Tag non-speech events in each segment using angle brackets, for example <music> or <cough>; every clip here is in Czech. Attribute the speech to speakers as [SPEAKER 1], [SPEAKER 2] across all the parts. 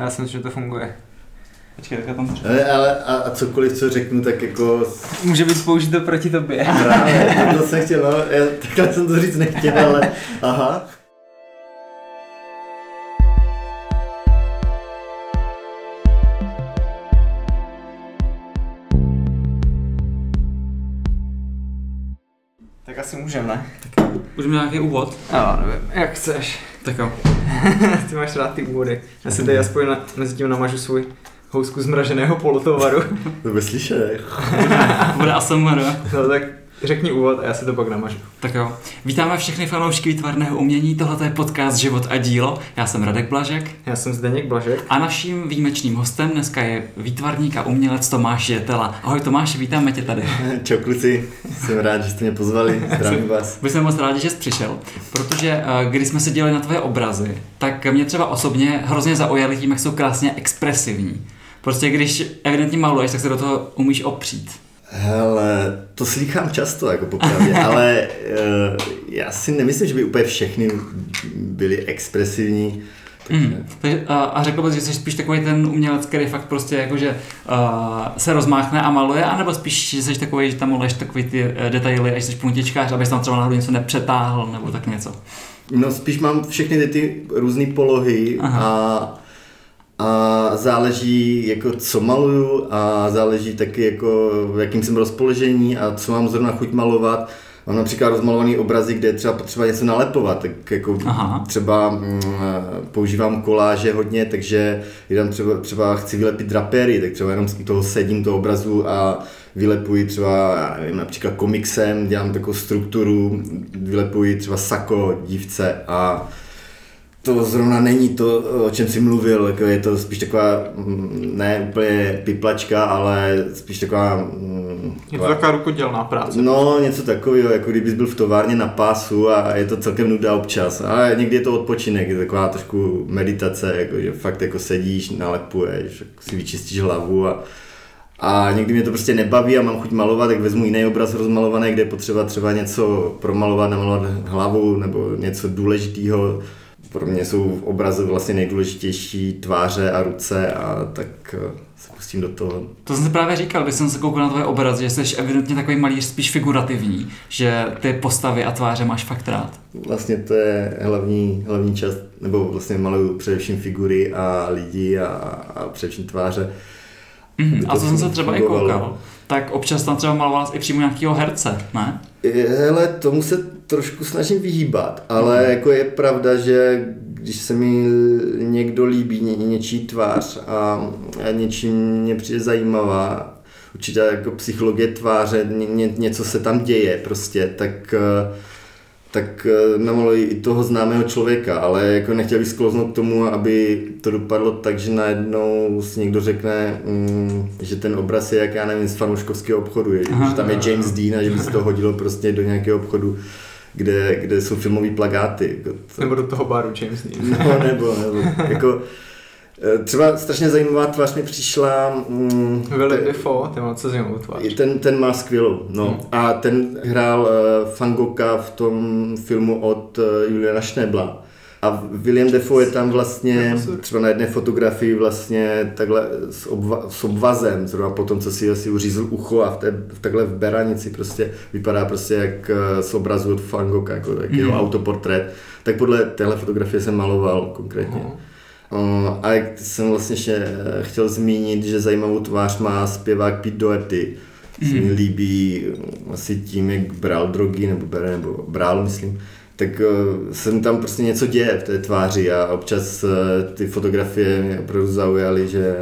[SPEAKER 1] Já si myslím, že to funguje.
[SPEAKER 2] Počkej, tak já tam to
[SPEAKER 3] Ale, ale a, a cokoliv, co řeknu, tak jako
[SPEAKER 1] Může být použito proti tobě.
[SPEAKER 3] právě, <laughs> to jsem chtěl, no, já, takhle jsem to říct nechtěl, ale aha.
[SPEAKER 1] Tak asi můžeme, ne?
[SPEAKER 2] Už mi nějaký úvod.
[SPEAKER 1] Jo, nevím, jak chceš.
[SPEAKER 2] Tak jo. <laughs>
[SPEAKER 1] Ty máš rád ty úvody. Já si tady aspoň na, mezi tím namažu svůj housku zmraženého polotovaru.
[SPEAKER 3] To by slyšet.
[SPEAKER 2] Bude ASMR.
[SPEAKER 1] No tak řekni úvod a já si to pak namažu.
[SPEAKER 2] Tak jo. Vítáme všechny fanoušky výtvarného umění, tohle je podcast Život a dílo. Já jsem Radek Blažek
[SPEAKER 1] Já jsem Zdeněk Blažek.
[SPEAKER 2] a naším výjimečným hostem dneska je výtvarník a umělec Tomáš Jetela. Ahoj Tomáši, vítáme tě tady. <laughs>
[SPEAKER 3] Čau kluci, jsem rád, že jste mě pozvali, <laughs> zdravím vás.
[SPEAKER 2] My jsme moc rádi, že jsi přišel, protože eh, když jsme se dělali na tvoje obrazy, tak mě třeba osobně hrozně zaujaly tím, jak jsou krásně expresivní. Prostě když evidentně maluješ, tak se do toho umíš opřít.
[SPEAKER 3] Hele, to slýchám často, jako popravdě, <laughs> ale uh, já si nemyslím, že by úplně všechny byly expresivní.
[SPEAKER 2] Mm. Takže, a, a řekl bys, že jsi spíš takový ten umělec, který fakt prostě jakože uh, se rozmáchne a maluje, anebo spíš, že jsi takový, že tam maluješ takový ty uh, detaily, až jsi puntičkář, abys tam třeba náhodou něco nepřetáhl, nebo tak něco.
[SPEAKER 3] No spíš mám všechny ty, ty různé polohy
[SPEAKER 2] Aha.
[SPEAKER 3] a, a záleží jako co maluju a záleží taky jako v jakým jsem rozpoložení a co mám zrovna chuť malovat. Mám například rozmalovaný obrazy, kde je třeba potřeba něco nalepovat, tak jako
[SPEAKER 2] Aha.
[SPEAKER 3] třeba mm, používám koláže hodně, takže jenom třeba, třeba chci vylepit drapery, tak třeba jenom z toho sedím toho obrazu a vylepuji třeba, já nevím, například komiksem, dělám takovou strukturu, vylepuji třeba sako dívce a to zrovna není to, o čem jsi mluvil, jako je to spíš taková, mm, ne úplně piplačka, ale spíš taková... mm,
[SPEAKER 1] Je to taková rukodělná práce.
[SPEAKER 3] No, něco takového, jako kdybys byl v továrně na pásu a je to celkem nuda občas. Ale někdy je to odpočinek, je to taková trošku meditace, jako, že fakt jako sedíš, nalepuješ, jako si vyčistíš hlavu a, a někdy mě to prostě nebaví a mám chuť malovat, tak vezmu jiný obraz rozmalovaný, kde je potřeba třeba něco promalovat, namalovat hlavu nebo něco důležitého. Pro mě jsou v obrazu vlastně nejdůležitější tváře a ruce a tak eh, se pustím do toho.
[SPEAKER 2] To jsem si právě říkal, když jsem se koukal na tvoje obrazy, že jsi evidentně takový malíř spíš figurativní, že ty postavy a tváře máš fakt rád.
[SPEAKER 3] Vlastně to je hlavní, hlavní část, nebo vlastně maluju především figury a lidi a, a především tváře.
[SPEAKER 2] Mhm.
[SPEAKER 3] Aby
[SPEAKER 2] A
[SPEAKER 3] to
[SPEAKER 2] co jsem se třeba i koukal, tak občas tam třeba maloval i přímo nějakého herce, ne?
[SPEAKER 3] Hele, tomu se trošku snažím vyhýbat, ale
[SPEAKER 2] Mhm.
[SPEAKER 3] jako je pravda, že když se mi někdo líbí, ně, něčí tvář a, a něčím mě přijde zajímavá, určitá jako psychologie tváře, ně, ně, něco se tam děje prostě, tak eh, tak eh, namaluji i toho známého člověka, ale jako nechtěl bych sklouznout k tomu, aby to dopadlo tak, že najednou si někdo řekne, mm, že ten obraz je jak já nevím z fanouškovského obchodu, je,
[SPEAKER 2] Aha.
[SPEAKER 3] že tam je James Dean a že by se to hodilo prostě do nějakého obchodu, kde, kde jsou filmové plagáty. Jako to,
[SPEAKER 1] Nebo do toho baru James Dean.
[SPEAKER 3] no, nebo, nebo, jako, eh, třeba strašně zajímavá tvář mi přišla, mm,
[SPEAKER 1] Willy
[SPEAKER 3] te-
[SPEAKER 1] Defoe, ten má co zajímavou tvář.
[SPEAKER 3] ten, ten má skvělou, no.
[SPEAKER 1] Hmm.
[SPEAKER 3] A ten hrál uh, Fangoka v tom filmu od uh, Juliana Schnebla. A William Defoe je tam vlastně, třeba na jedné fotografii vlastně takhle s, obva, s obvazem, zrovna po tom, co si asi uřízl ucho a v té, v takhle v beranici prostě vypadá prostě jak eh, z obrazu od Fangoka, jako jak jeho
[SPEAKER 2] Mhm.
[SPEAKER 3] autoportrét. Tak podle téhle fotografie jsem maloval konkrétně. Uh, a jak jsem vlastně ještě eh, chtěl zmínit, že zajímavou tvář má zpěvák Pete Doherty. Se mi
[SPEAKER 2] Mhm.
[SPEAKER 3] líbí eh, asi tím, jak bral drogy, nebo bere, nebo bral, myslím. Tak se mu tam prostě něco děje v té tváři a občas uh, ty fotografie mě opravdu zaujaly, že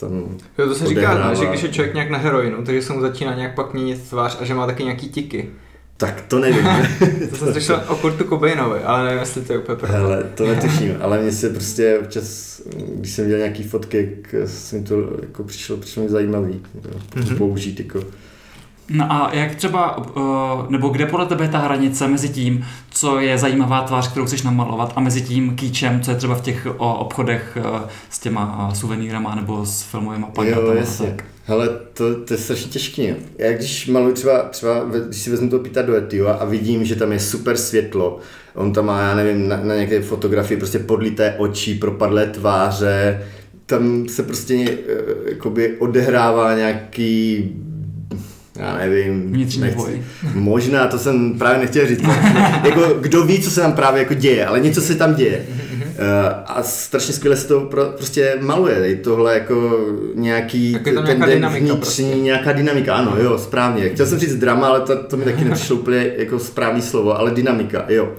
[SPEAKER 3] tam
[SPEAKER 1] Jo, to se říká, ne, že když je člověk nějak na heroinu, takže se mu začíná nějak pak měnit tvář a že má taky nějaký tiky.
[SPEAKER 3] Tak to nevím. <laughs>
[SPEAKER 1] To <laughs> jsem slyšel o Kurtu Cobainovi, ale nevím, jestli to je úplně pravda.
[SPEAKER 3] Hele, to netuším, <laughs> ale mně se prostě občas, když jsem viděl nějaký fotky, jak se mi to jako přišlo, přišlo mi zajímavý
[SPEAKER 1] Mhm.
[SPEAKER 3] použít jako.
[SPEAKER 2] No a jak třeba, uh, nebo kde podle tebe je ta hranice mezi tím, co je zajímavá tvář, kterou chceš namalovat, a mezi tím kýčem, co je třeba v těch obchodech uh, s těma uh, suvenýrama nebo s filmovými plakátama?
[SPEAKER 3] Jo, jasně.
[SPEAKER 2] tak?
[SPEAKER 3] Hele, to, to je strašně těžké. Já když maluji třeba, třeba když si vezmu toho Pita do Etio a vidím, že tam je super světlo On tam má, já nevím, na, na některé fotografii prostě podlité oči, propadlé tváře, tam se prostě eh, jakoby odehrává nějaký já nevím.
[SPEAKER 2] Vnitřní
[SPEAKER 3] nechci-
[SPEAKER 2] boj. <laughs>
[SPEAKER 3] Možná, to jsem právě nechtěl říct. <laughs> jako, kdo ví, co se tam právě jako děje, ale něco se tam děje. Uh, <laughs> a strašně skvěle se to pro, prostě maluje. Je tohle jako nějaký
[SPEAKER 1] Tak je tam
[SPEAKER 3] ten
[SPEAKER 1] nějaká dynamika
[SPEAKER 3] vnitřní,
[SPEAKER 1] prostě.
[SPEAKER 3] nějaká dynamika, ano, jo, správně. Chtěl jsem říct drama, ale to, to mi taky nepřišlo úplně jako správný slovo, ale dynamika, jo.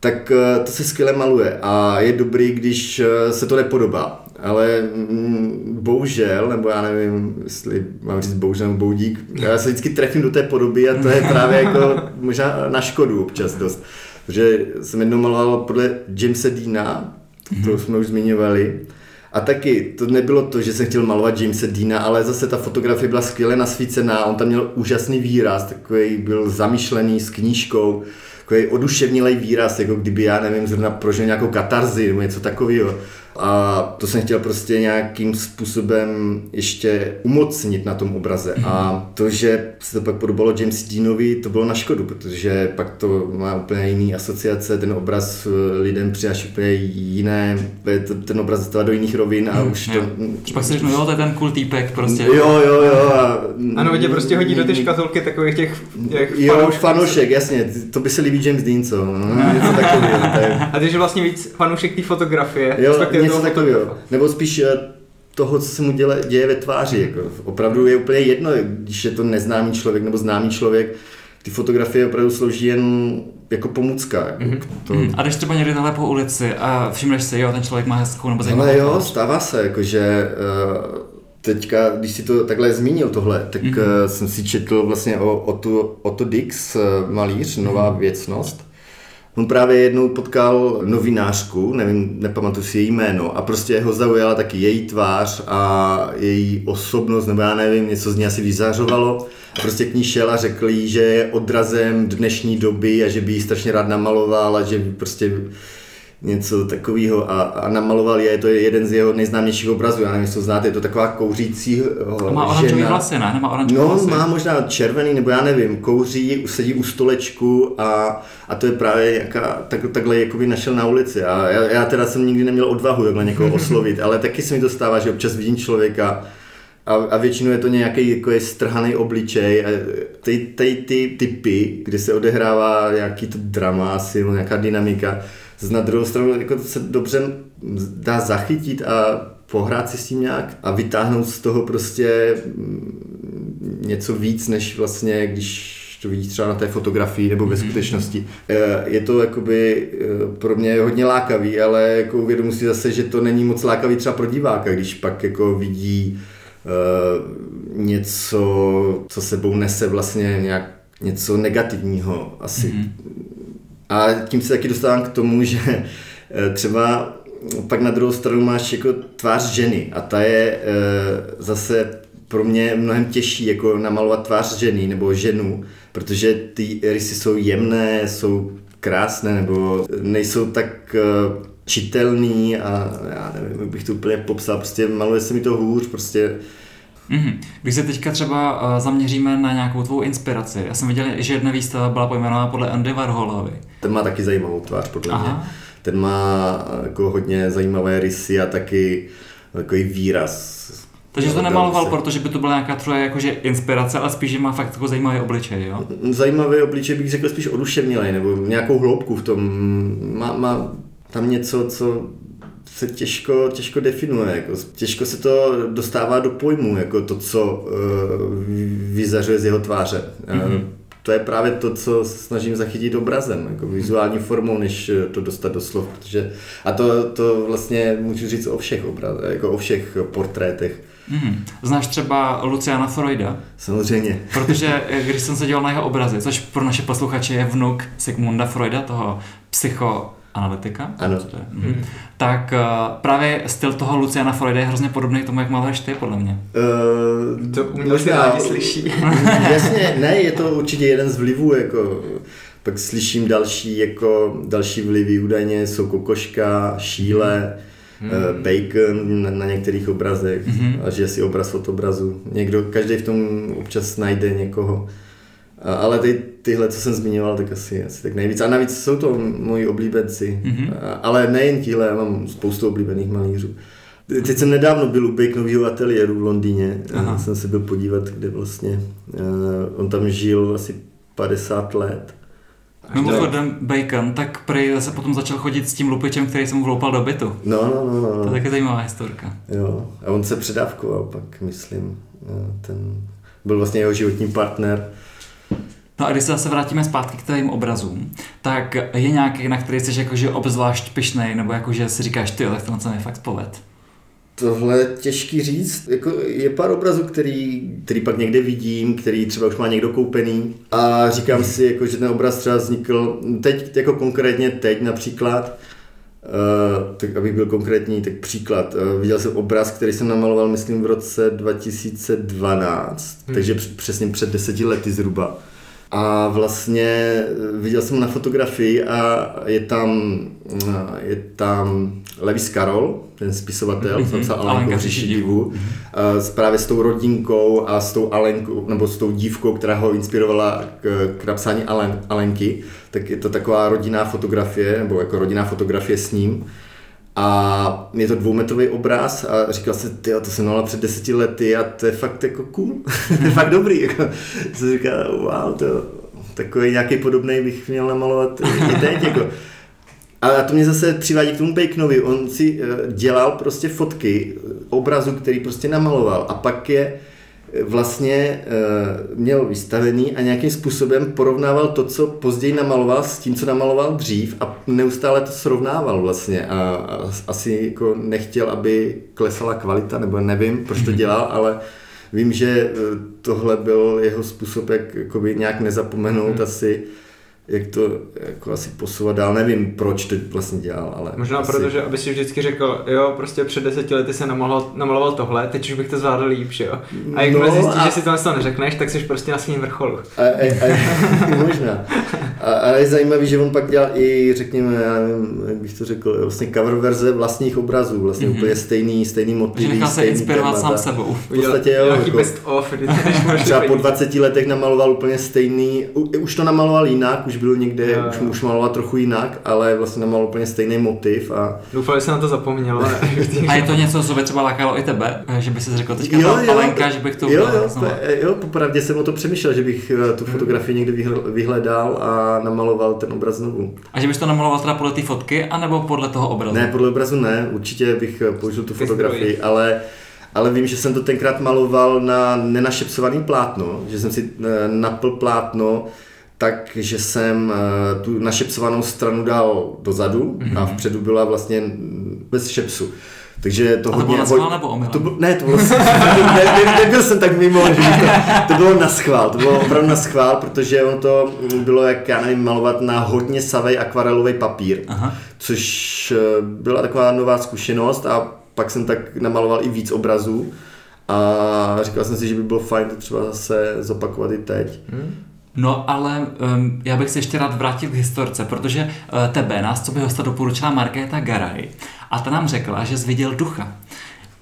[SPEAKER 3] Tak eh, to se skvěle maluje a je dobrý, když eh, se to nepodobá. Ale mm, bohužel, nebo já nevím, jestli mám říct bohužel nebo boudík, já se vždycky trefím do té podoby a to je právě jako možná na škodu občas dost. Protože jsem jednou maloval podle Jamesa Deana, to jsme už zmiňovali, a taky to nebylo to, že jsem chtěl malovat Jamesa Deana, ale zase ta fotografie byla skvěle nasvícená, on tam měl úžasný výraz, takový byl zamýšlený s knížkou, takový oduševnilý výraz, jako kdyby, já nevím, zrovna prožil nějakou katarzi nebo něco takového. A to jsem chtěl prostě nějakým způsobem ještě umocnit na tom obraze. A to, že se to pak podobalo James Deanovi, to bylo na škodu, protože pak to má úplně jiný asociace, ten obraz eh, lidem přináší úplně jiné, eh, ten obraz dostává do jiných rovin a už to...
[SPEAKER 2] Že pak si řeknu, jo, to je ten cool týpek prostě.
[SPEAKER 3] Jo, jo, jo. A,
[SPEAKER 1] Ano, tě prostě hodí do ty škatulky takových těch, těch
[SPEAKER 3] Jo,
[SPEAKER 1] fanoušků.
[SPEAKER 3] fanoušek, jasně, to by se líbí James Dean, co? No, něco takového. <laughs> je-
[SPEAKER 1] A ty jsi vlastně víc fanoušek té fotografie.
[SPEAKER 3] Jo,
[SPEAKER 1] respektive
[SPEAKER 3] něco
[SPEAKER 1] toho
[SPEAKER 3] takového. Nebo spíš eh, toho, co se mu děle, děje ve tváři. Jako. Opravdu je úplně jedno, když je to neznámý člověk nebo známý člověk. Ty fotografie opravdu slouží jen jako pomůcka. Jako
[SPEAKER 1] Mhm.
[SPEAKER 3] to.
[SPEAKER 2] A jdeš třeba někdy takhle po ulici a všimneš si, jo, ten člověk má hezkou nebo zajímavou
[SPEAKER 3] Ale jo,
[SPEAKER 2] tvář.
[SPEAKER 3] stává se, jakože eh, teďka, když si to takhle zmínil tohle, tak
[SPEAKER 2] Mhm.
[SPEAKER 3] mm-hmm. jsem si četl vlastně o, o, tu, o to Dix, malíř, nová
[SPEAKER 2] Mhm.
[SPEAKER 3] věcnost. On právě jednou potkal novinářku, nevím, nepamatuji si její jméno, a prostě ho zaujala taky její tvář a její osobnost, nebo já nevím, něco z ní asi vyzařovalo. A prostě k ní šel a řekl jí, že je odrazem dnešní doby a že by jí strašně rád namaloval a že prostě něco takového a, a namaloval je, to je jeden z jeho nejznámějších obrazů, já nevím, jestli to znáte, je to taková kouřící
[SPEAKER 2] A má oranžový vlasy, ne? Nemá oranžový
[SPEAKER 3] No,
[SPEAKER 2] vlasy.
[SPEAKER 3] má možná červený, nebo já nevím, kouří, sedí u stolečku a, a to je právě jaká, tak, takhle jakoby našel na ulici. A já, já teda jsem nikdy neměl odvahu takhle někoho <laughs> oslovit, ale taky se mi to stává, že občas vidím člověka a, a většinou je to nějaký jako je strhaný obličej. A ty, ty, ty typy, kdy se odehrává nějaký to drama asi, nějaká dynamika, na druhou stranu jako to se dobře dá zachytit a pohrát si s tím nějak a vytáhnout z toho prostě mm, něco víc, než vlastně, když to vidíš třeba na té fotografii nebo ve skutečnosti. Eh, Je to jakoby eh, pro mě hodně lákavý, ale jako uvědomuji si zase, že to není moc lákavý třeba pro diváka, když pak jako vidí eh, něco, co sebou nese vlastně nějak něco negativního asi. Mm-hmm. A tím se taky dostávám k tomu, že eh, třeba pak na druhou stranu máš jako tvář ženy a ta je eh, zase pro mě mnohem těžší jako namalovat tvář ženy nebo ženu, protože ty rysy jsou jemné, jsou krásné nebo nejsou tak eh, čitelný a já nevím, jak bych to úplně popsal, prostě maluje se mi to hůř, prostě
[SPEAKER 2] Mhm. Když se teďka třeba uh, zaměříme na nějakou tvou inspiraci, já jsem viděl, že jedna výstava byla pojmenována podle Andy Warholovy.
[SPEAKER 3] ten má taky zajímavou tvář podle
[SPEAKER 2] Aha.
[SPEAKER 3] mě. Ten má jako hodně zajímavé rysy a taky takový výraz.
[SPEAKER 2] Takže to nemaloval,
[SPEAKER 3] se-
[SPEAKER 2] protože by to byla nějaká tvoje jakože inspirace, ale spíš, že má fakt jako zajímavý obličej, jo?
[SPEAKER 3] Zajímavý obličej bych řekl spíš oduševnělej, nebo nějakou hloubku v tom. Má, má tam něco, co se těžko, těžko definuje, jako těžko se to dostává do pojmu, jako to, co uh, vyzařuje z jeho tváře. Mm-hmm. To je právě to, co se snažím zachytit obrazem, jako vizuální formou, než eh, to dostat do slov, protože, a to, to vlastně můžu říct o všech obraz, jako o všech portrétech.
[SPEAKER 2] Mhm. Znáš třeba Luciana Freuda?
[SPEAKER 3] Samozřejmě.
[SPEAKER 2] Protože <laughs> když jsem se dělal na jeho obrazy, což pro naše posluchače je vnuk Sigmunda Freuda, toho psychoanalytika,
[SPEAKER 3] Ano.
[SPEAKER 2] Co to je? Mhm. tak uh, právě styl toho Luciana Freuda je hrozně podobný tomu, jak maluješ ty, podle mě.
[SPEAKER 3] Uh,
[SPEAKER 1] To umělci rádi slyší. <laughs>
[SPEAKER 3] Jasně, ne, je to určitě jeden z vlivů, jako pak slyším další, jako další vlivy, údajně jsou kokoška, šíle, hmm. bacon na, na některých obrazech
[SPEAKER 2] Mhm.
[SPEAKER 3] a že si obraz od obrazu. Někdo, každý v tom občas najde někoho. A, ale ty, tyhle, co jsem zmiňoval, tak asi, asi tak nejvíc. A navíc jsou to moji oblíbenci.
[SPEAKER 2] Mhm.
[SPEAKER 3] A, ale nejen tihle, já mám spoustu oblíbených malířů. Teď jsem nedávno byl u Baconového ateliéru v Londýně.
[SPEAKER 2] Aha.
[SPEAKER 3] Jsem se byl podívat, kde vlastně uh, on tam žil asi 50 let.
[SPEAKER 2] Mimochodem Bacon, tak prý se potom začal chodit s tím lupičem, který jsem mu vloupal do bytu.
[SPEAKER 3] No, no, no, no.
[SPEAKER 2] To je
[SPEAKER 3] no.
[SPEAKER 2] taky zajímavá historka.
[SPEAKER 3] Jo. A on se předávkoval pak, myslím. Eh, Ten byl vlastně jeho životní partner.
[SPEAKER 2] No a když se zase vrátíme zpátky k tvým obrazům, tak je nějaký, na který jsi jakože obzvlášť pišnej, nebo jakože si říkáš, ty, tak tohle mi fakt poved.
[SPEAKER 3] Tohle je těžký říct. Jako je pár obrazů, který, který pak někde vidím, který třeba už má někdo koupený a říkám si, jako, že ten obraz třeba vznikl teď, jako konkrétně teď například, Uh, tak abych byl konkrétní, tak příklad. Uh, viděl jsem obraz, který jsem namaloval, myslím, v roce 2012, hmm. takže př- přesně před deseti lety zhruba. A vlastně eh, viděl jsem ho na fotografii a je tam, eh, je tam Lewis Carroll, ten spisovatel,
[SPEAKER 2] Mhm.
[SPEAKER 3] co psal
[SPEAKER 2] Alenka
[SPEAKER 3] Alenku
[SPEAKER 2] říši
[SPEAKER 3] divu, eh, právě s tou rodinkou a s tou Alenkou, nebo s tou dívkou, která ho inspirovala k, k napsání Alen, Alenky, tak je to taková rodinná fotografie, nebo jako rodinná fotografie s ním. A je to dvoumetrový obraz a říkal jsem, ty, to jsem nalal před deseti lety a to je fakt jako cool, <laughs> to je fakt dobrý. Jako. Jsem říkal, wow, to takový nějaký podobný bych měl namalovat i teď. Jako. A to mě zase přivádí k tomu Baconovi. On si eh, dělal prostě fotky obrazu, který prostě namaloval a pak je vlastně eh, měl vystavený a nějakým způsobem porovnával to, co později namaloval s tím, co namaloval dřív a neustále to srovnával vlastně. A, a asi jako nechtěl, aby klesala kvalita, nebo nevím, proč to dělal, ale vím, že eh, tohle byl jeho způsob, jak nějak nezapomenout
[SPEAKER 1] Mhm.
[SPEAKER 3] asi jak to jako asi posouvat dál, nevím proč to vlastně dělal, ale
[SPEAKER 1] Možná
[SPEAKER 3] asi...
[SPEAKER 1] proto, že aby si vždycky řekl, jo, prostě před deseti lety se namaloval, namaloval tohle, teď už bych to zvládl líp, že jo. A jak
[SPEAKER 3] No
[SPEAKER 1] zjistíš,
[SPEAKER 3] a-
[SPEAKER 1] že si tohle to neřekneš, tak jsi prostě na svým vrcholu.
[SPEAKER 3] A, a, a, <laughs> možná. A, a je zajímavý, že on pak dělal i, řekněme, já nevím, jak bych to řekl, vlastně cover verze vlastních obrazů, vlastně
[SPEAKER 2] Mhm.
[SPEAKER 3] mm-hmm. úplně stejný, stejný
[SPEAKER 2] Že
[SPEAKER 3] motivy,
[SPEAKER 2] nechal se inspirovat
[SPEAKER 3] témata.
[SPEAKER 2] sám sebou.
[SPEAKER 3] V podstatě jo,
[SPEAKER 1] Nějaký
[SPEAKER 3] jako-
[SPEAKER 1] best of, <laughs>
[SPEAKER 3] Třeba po
[SPEAKER 1] peníze.
[SPEAKER 3] 20 letech namaloval úplně stejný, u, už to namaloval jinak, už byl někde,
[SPEAKER 1] Jo,
[SPEAKER 3] už,
[SPEAKER 1] jo.
[SPEAKER 3] už maloval trochu jinak, ale vlastně namaloval úplně stejný motiv a
[SPEAKER 1] Doufal, že se na to zapomněl, ale <laughs>
[SPEAKER 2] A je to něco, co by třeba lákalo i tebe, že by si řekl teďka ta Alenka, že bych to
[SPEAKER 3] jo,
[SPEAKER 2] udělal
[SPEAKER 3] jo, pe- jo, popravdě jsem o to přemýšlel, že bych eh, tu fotografii někde vyhl- vyhledal a namaloval ten obraz znovu.
[SPEAKER 2] A že bys to namaloval teda podle té fotky, anebo podle toho obrazu?
[SPEAKER 3] Ne, podle obrazu ne, určitě bych eh, použil tu fotografii, ale, ale vím, že jsem to tenkrát maloval na nenašepsovaný plátno, že jsem si eh, napl plátno tak, že jsem eh, tu našepsovanou stranu dal dozadu a vpředu byla vlastně bez šepsu. Takže to
[SPEAKER 2] A to
[SPEAKER 3] hodně...
[SPEAKER 2] bylo nebo omylem?
[SPEAKER 3] To byl, ne, to bylo, <laughs> ne, ne, nebyl jsem tak mimo, že to, to bylo na schvál, to bylo opravdu na schvál, protože on to bylo, jak já nevím, malovat na hodně savej akvarelový papír,
[SPEAKER 2] Aha.
[SPEAKER 3] což eh, byla taková nová zkušenost a pak jsem tak namaloval i víc obrazů a říkal jsem si, že by bylo fajn to třeba zase zopakovat i teď.
[SPEAKER 1] Hm?
[SPEAKER 2] No ale um, já bych se ještě rád vrátil k historce, protože uh, tebe, nás co by hosta doporučila Markéta Garaj a ta nám řekla, že jsi viděl ducha.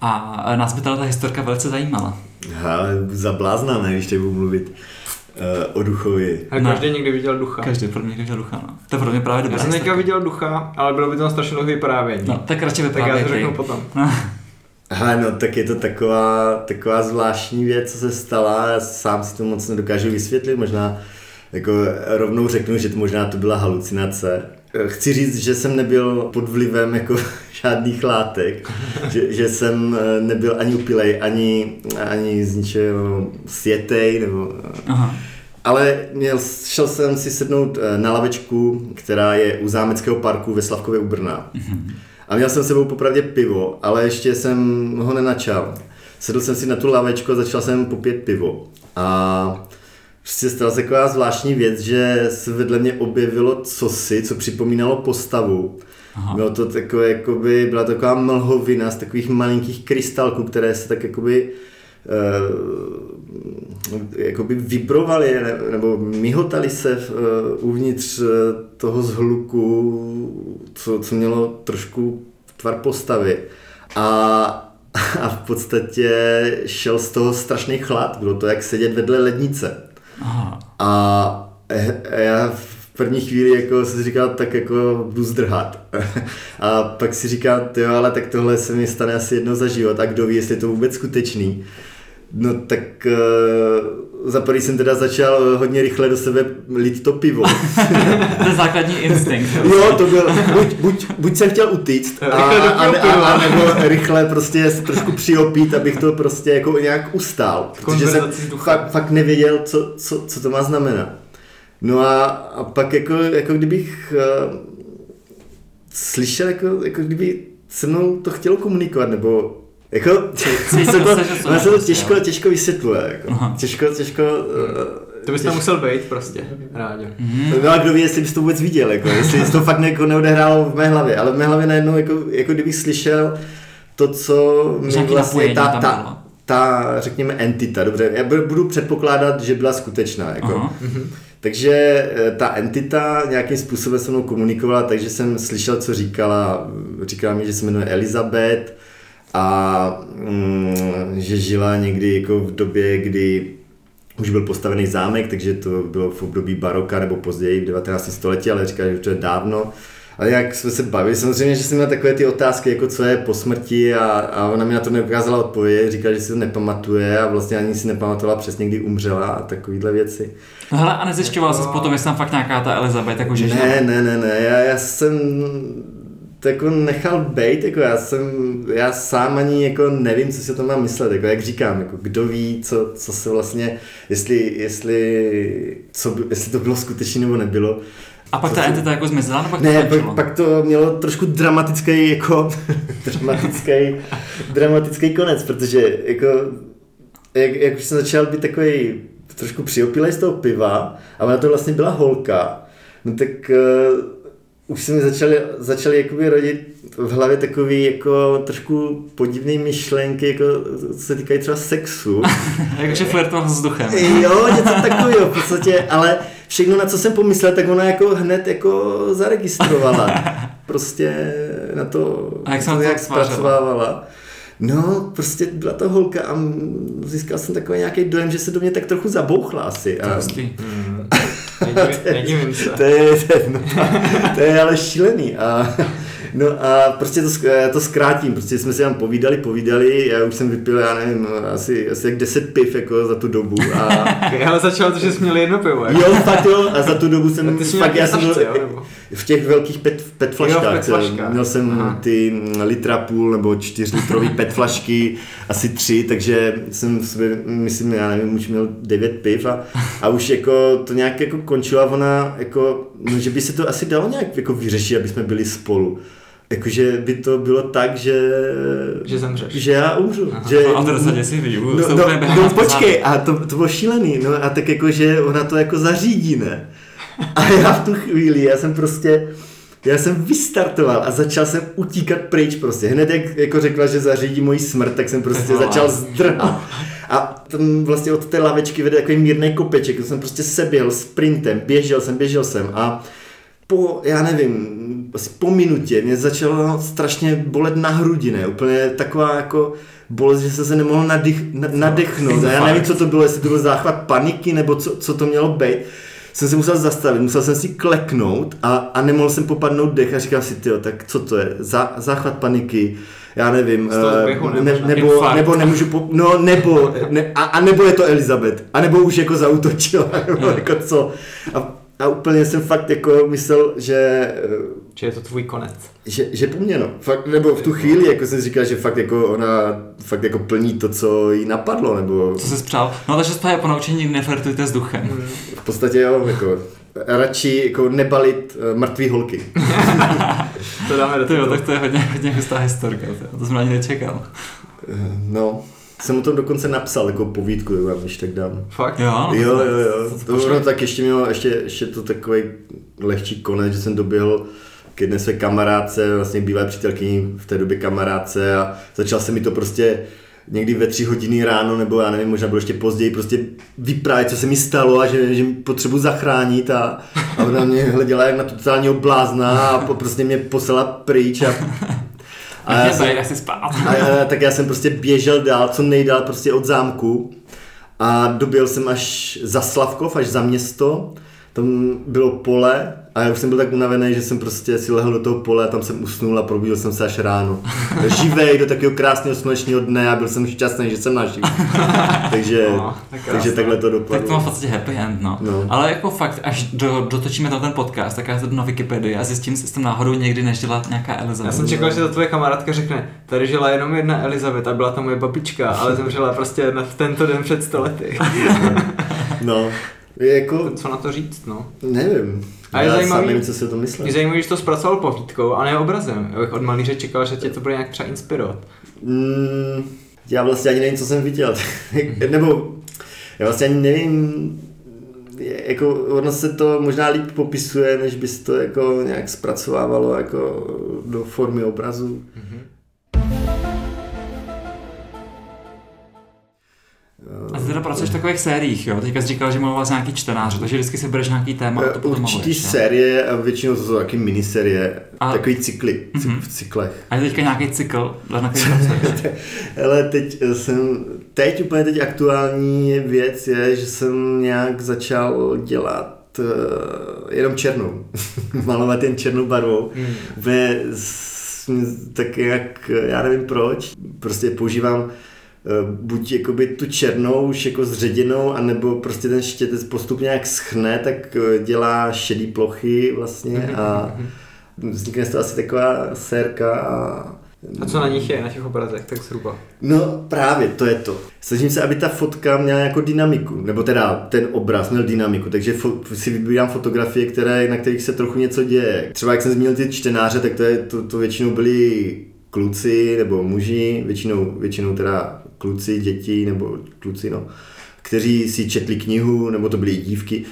[SPEAKER 2] A uh, nás by tato historka velice zajímala.
[SPEAKER 3] Ale za blázna, ne, když teď budu mluvit uh, o duchovi.
[SPEAKER 1] Ale
[SPEAKER 2] Ne.
[SPEAKER 1] každý někdy viděl ducha.
[SPEAKER 2] Každý pro mě někdy viděl ducha, no. To je pro mě právě
[SPEAKER 1] Já
[SPEAKER 2] dobrá
[SPEAKER 1] jsem teďka
[SPEAKER 2] historka.
[SPEAKER 1] viděl ducha, ale bylo by to strašně dlouhé vyprávění.
[SPEAKER 2] No, tak radši
[SPEAKER 1] tak já
[SPEAKER 2] vyprávěj
[SPEAKER 1] to řeknu potom. <laughs>
[SPEAKER 3] Aha, no tak je to taková, taková zvláštní věc, co se stala, já sám si to moc nedokážu vysvětlit, možná jako rovnou řeknu, že to možná to byla halucinace. Chci říct, že jsem nebyl pod vlivem jako <laughs> žádných látek, že, že jsem eh, nebyl ani upilej, ani, ani z ničeho světej, nebo
[SPEAKER 2] Aha.
[SPEAKER 3] ale měl, šel jsem si sednout eh, na lavečku, která je u Zámeckého parku ve Slavkově u Brna. A měl jsem s sebou popravdě pivo, ale ještě jsem ho nenačal. Sedl jsem si na tu lavečku a začal jsem popít pivo. A prostě stala se taková zvláštní věc, že se vedle mě objevilo cosi, co připomínalo postavu.
[SPEAKER 2] Aha.
[SPEAKER 3] Bylo to takové, jakoby, byla taková mlhovina z takových malinkých krystalků, které se tak jakoby jakoby vibrovaly ne, nebo mihotali se v, uh, uvnitř eh, toho zhluku, co, co mělo trošku tvar postavy. A, <laughs> a v podstatě šel z toho strašný chlad, bylo to jak sedět vedle lednice.
[SPEAKER 2] Aha.
[SPEAKER 3] A, A a já v první chvíli jako jsem si říkal, tak jako budu zdrhat. <laughs> A pak si říkal, jo, ale tak tohle se mi stane asi jedno za život a kdo ví, jestli je to vůbec skutečný. No tak uh, za prvý jsem teda začal hodně rychle do sebe lít to pivo. <laughs>
[SPEAKER 2] to je základní instinkt. <laughs>
[SPEAKER 3] jo, to byl, buď, buď, buď jsem chtěl utíct, a, a, a, a, a, nebo rychle prostě se trošku přiopít, abych to prostě jako nějak ustál. Protože jsem fakt, fakt nevěděl, co, co, co to má znamenat. No a, a pak jako, jako kdybych uh, slyšel, jako, jako kdyby se mnou to chtělo komunikovat, nebo <laughs> jako, se to, ono se to těžko, těžko vysvětluje, jako. těžko, těžko, uh,
[SPEAKER 1] to bys tam musel být prostě, rádi.
[SPEAKER 3] Mm. No a kdo ví, jestli bys to vůbec viděl, jako, jestli to fakt jako neodehrálo v mé hlavě, ale v mé hlavě najednou, jako, jako kdybych slyšel to, co mi vlastně ta, ta, ta, řekněme, entita, dobře, já budu předpokládat, že byla skutečná, jako. Aha. Takže eh, ta entita nějakým způsobem se mnou komunikovala, takže jsem slyšel, co říkala. Říkala mi, že se jmenuje Elizabeth a mm, že žila někdy jako v době, kdy už byl postavený zámek, takže to bylo v období baroka nebo později v 19. století, ale říkala, že to je dávno. Ale jak jsme se bavili, samozřejmě, že jsem měl takové ty otázky, jako co je po smrti a, a ona mi na to neukázala odpověď, říkala, že si to nepamatuje a vlastně ani si nepamatovala přesně, kdy umřela a takovéhle věci.
[SPEAKER 2] No hele, a nezjišťoval jsi potom, jestli tam fakt nějaká ta Elizabeth, jako že
[SPEAKER 3] Ne, ne, ne, ne, já, já jsem to jako nechal být, jako já jsem, já sám ani jako nevím, co si to mám myslet, jako jak říkám, jako kdo ví, co, co se vlastně, jestli, jestli, co, jestli to bylo skutečně nebo nebylo.
[SPEAKER 2] A pak ta entita jako zmizela, nebo pak
[SPEAKER 3] Ne, to pak, pak, to mělo trošku dramatický, jako, <laughs> dramatický, dramatický konec, protože jako, jak, jak už jsem začal být takový trošku přiopilej z toho piva, a ona to vlastně byla holka, no tak uh, už se mi začaly, začaly jakoby rodit v hlavě takový jako trošku podivné myšlenky, jako se týkají třeba sexu. <laughs>
[SPEAKER 2] Jakože flirtoval s vzduchem.
[SPEAKER 3] jo, něco takového v podstatě, ale všechno, na co jsem pomyslel, tak ona jako hned jako zaregistrovala. <laughs> Prostě na to,
[SPEAKER 2] a jak,
[SPEAKER 3] to,
[SPEAKER 2] to
[SPEAKER 3] jak zpracovávala. No, prostě byla to holka a získal jsem takový nějaký dojem, že se do mě tak trochu zabouchla asi. A...
[SPEAKER 1] Mm. Nedivím se.
[SPEAKER 3] To je, to, je, no, to je ale šílený. A, no a prostě to, já to zkrátím, prostě jsme si tam povídali, povídali, já už jsem vypil, já nevím, asi, asi jak 10 piv jako za tu dobu. A... <laughs>
[SPEAKER 1] Ale začal to, že jsi měl jedno pivo. Jako.
[SPEAKER 3] Jo, fakt jo, a za tu dobu jsem, fakt já jsem
[SPEAKER 1] jo,
[SPEAKER 3] v těch velkých pet, pet flaškách, jo, pet měl jsem Aha. ty litra půl nebo čtyřlitrový pet flašky, <laughs> asi tři, takže jsem v sobě, myslím, já nevím, už měl devět piv a, a už jako to nějak jako končilo a ona jako, no, že by se to asi dalo nějak jako vyřešit, aby jsme byli spolu. Jakože by to bylo tak, že...
[SPEAKER 1] Že zemřeš.
[SPEAKER 3] Že já umřu. Aha. Že,
[SPEAKER 2] no, a to se si vyjdu.
[SPEAKER 3] No, no, no, počkej, a to, to bylo šílený, no a tak jako, že ona to jako zařídí, ne? A já v tu chvíli, já jsem prostě, já jsem vystartoval a začal jsem utíkat pryč prostě. Hned jak jako řekla, že zařídí moji smrt, tak jsem prostě no, začal zdrhat. A tam vlastně od té lavečky vede takový mírný kopeček, jsem prostě seběhl sprintem, běžel jsem, běžel jsem a po, já nevím, asi po minutě mě začalo strašně bolet na hrudi, ne? Úplně taková jako bolest, že jsem se nemohl nadych, nadechnout. A já nevím, co to bylo, jestli to byl záchvat paniky, nebo co, co to mělo být jsem se musel zastavit, musel jsem si kleknout a, a nemohl jsem popadnout dech a říkal si, ty, tak co to je, Za, záchvat paniky, já nevím, uh, ne, nebo, nebo nemůžu, po, no nebo, ne, a, a nebo je to Elizabeth, a nebo už jako zautočila, <laughs> nebo jako co. A, a úplně jsem fakt jako myslel, že...
[SPEAKER 1] Že je to tvůj konec.
[SPEAKER 3] Že, že po mně, no. Fakt, nebo v tu chvíli, jako jsem říkal, že fakt jako ona fakt jako plní to, co jí napadlo, nebo...
[SPEAKER 2] Co jsi spřál. No takže z toho je ponaučení neflirtujte s duchem. Hmm.
[SPEAKER 3] V podstatě jo, jako radši jako nebalit uh, mrtvý holky. <laughs>
[SPEAKER 1] to dáme do
[SPEAKER 2] toho. tak to je hodně, hodně hustá historka, to, to jsem ani nečekal.
[SPEAKER 3] No, jsem o tom dokonce napsal jako povídku, jo, když tak dám.
[SPEAKER 1] Fakt?
[SPEAKER 3] Jo, jo, jo. jo. To, to, to, tak ještě mělo, ještě, ještě to takový lehčí konec, že jsem doběhl k jedné své kamarádce, vlastně bývalé přítelkyni v té době kamarádce a začal se mi to prostě někdy ve tři hodiny ráno, nebo já nevím, možná bylo ještě později, prostě vyprávět, co se mi stalo a že, že mi potřebuji zachránit a, a ona mě hleděla jak na totálního blázna a prostě mě poslala pryč a
[SPEAKER 2] a <laughs> já jsem, spát.
[SPEAKER 3] A, a, tak já jsem prostě běžel dál, co nejdál prostě od zámku A doběl jsem až za Slavkov, až za město, tam bylo pole a já už jsem byl tak unavený, že jsem prostě si lehl do toho pole a tam jsem usnul a probudil jsem se až ráno. <laughs> Živej do takového krásného slunečního dne a byl jsem šťastný, že jsem naživ. <laughs> takže,
[SPEAKER 1] No, tak
[SPEAKER 3] takže takhle to
[SPEAKER 2] Tak to má v
[SPEAKER 3] dopadlo.
[SPEAKER 2] podstatě happy end, no.
[SPEAKER 3] No.
[SPEAKER 2] Ale jako fakt, až do, dotočíme tam ten podcast, tak já se jdu na Wikipedii a zjistím, jestli jsem náhodou někdy nežila nějaká Elizabeth.
[SPEAKER 1] Já jsem čekal, že ta tvoje kamarádka řekne, tady žila jenom jedna Elizabeta, byla to moje babička, ale zemřela prostě na, v tento den před stolety.
[SPEAKER 3] No, <laughs> je jako,
[SPEAKER 1] Co na to říct, no.
[SPEAKER 3] nevím.
[SPEAKER 1] A je zajímavý-
[SPEAKER 3] nevím, co si o tom myslím.
[SPEAKER 1] Mě zajímavé, že to zpracoval povídkou a ne obrazem. Já bych od malíře čekal, že tě to bude nějak třeba inspirovat.
[SPEAKER 3] Mm, já vlastně ani nevím, co jsem viděl. <laughs> Nebo já vlastně ani nevím, je- jako ono se to možná líp popisuje, než by se to jako nějak zpracovávalo jako do formy obrazu.
[SPEAKER 2] A takových sériích, jo? Teďka jsi říkal, že mluval z nějaký čtenář, takže vždycky si bereš nějaký téma a to potom
[SPEAKER 3] Eh, Určitý
[SPEAKER 2] maluješ,
[SPEAKER 3] série a většinou to jsou taky miniserie,
[SPEAKER 2] A-
[SPEAKER 3] takový cykly, cyk,
[SPEAKER 2] Mhm.
[SPEAKER 3] v cyklech.
[SPEAKER 2] A je teďka nějaký cykl, na který.
[SPEAKER 3] Ale teď jsem, teď úplně teď aktuální věc je, že jsem nějak začal dělat uh, jenom černou. <laughs> Malovat jen černou barvou. Úplně s- tak jak, já nevím proč, prostě používám eh, buď jakoby tu černou už jako zředěnou, anebo prostě ten štětec postupně jak schne, tak eh, dělá šedý plochy vlastně a vznikne z toho asi taková sérka a
[SPEAKER 1] A co na nich je, na těch obrazech, tak zhruba?
[SPEAKER 3] No právě, to je to. Snažím se, aby ta fotka měla jako dynamiku, nebo teda ten obraz měl dynamiku, takže fo- si vybírám fotografie, které, na kterých se trochu něco děje. Třeba jak jsem zmínil ty čtenáře, tak to, je, to, to většinou byli kluci nebo muži, většinou, většinou teda kluci, děti nebo kluci, no, kteří si četli knihu, nebo to byly dívky.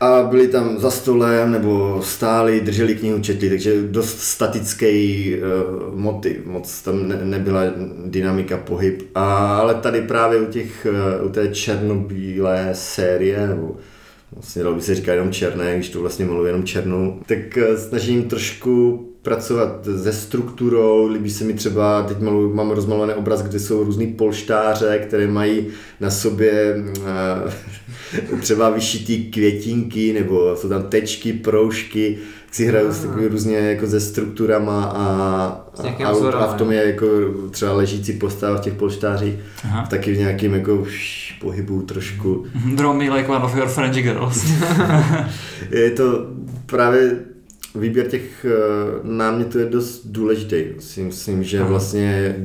[SPEAKER 3] A byli tam za stolem nebo stáli, drželi knihu, četli, takže dost statický uh, motiv, moc tam ne, nebyla dynamika, pohyb. A, ale tady právě u, těch, uh, u té černobílé série, nebo vlastně dalo by se říkat jenom černé, když to vlastně maluji jenom černou, tak uh, snažím trošku pracovat se strukturou, líbí se mi třeba, teď mám rozmalovaný obraz, kde jsou různý polštáře, které mají na sobě uh, <laughs> třeba vyšitý květinky, nebo jsou tam tečky, proužky, si hraju s takovými různě jako se strukturama a, a, a,
[SPEAKER 1] vzorem,
[SPEAKER 3] a v tom je jako třeba ležící postava v těch polštářích,
[SPEAKER 2] Aha.
[SPEAKER 3] taky v nějakým jako š, pohybu trošku.
[SPEAKER 2] Draw me like one of your French girls. <laughs>
[SPEAKER 3] Je to právě výběr těch eh, námětů je dost důležitý. Si myslím, že vlastně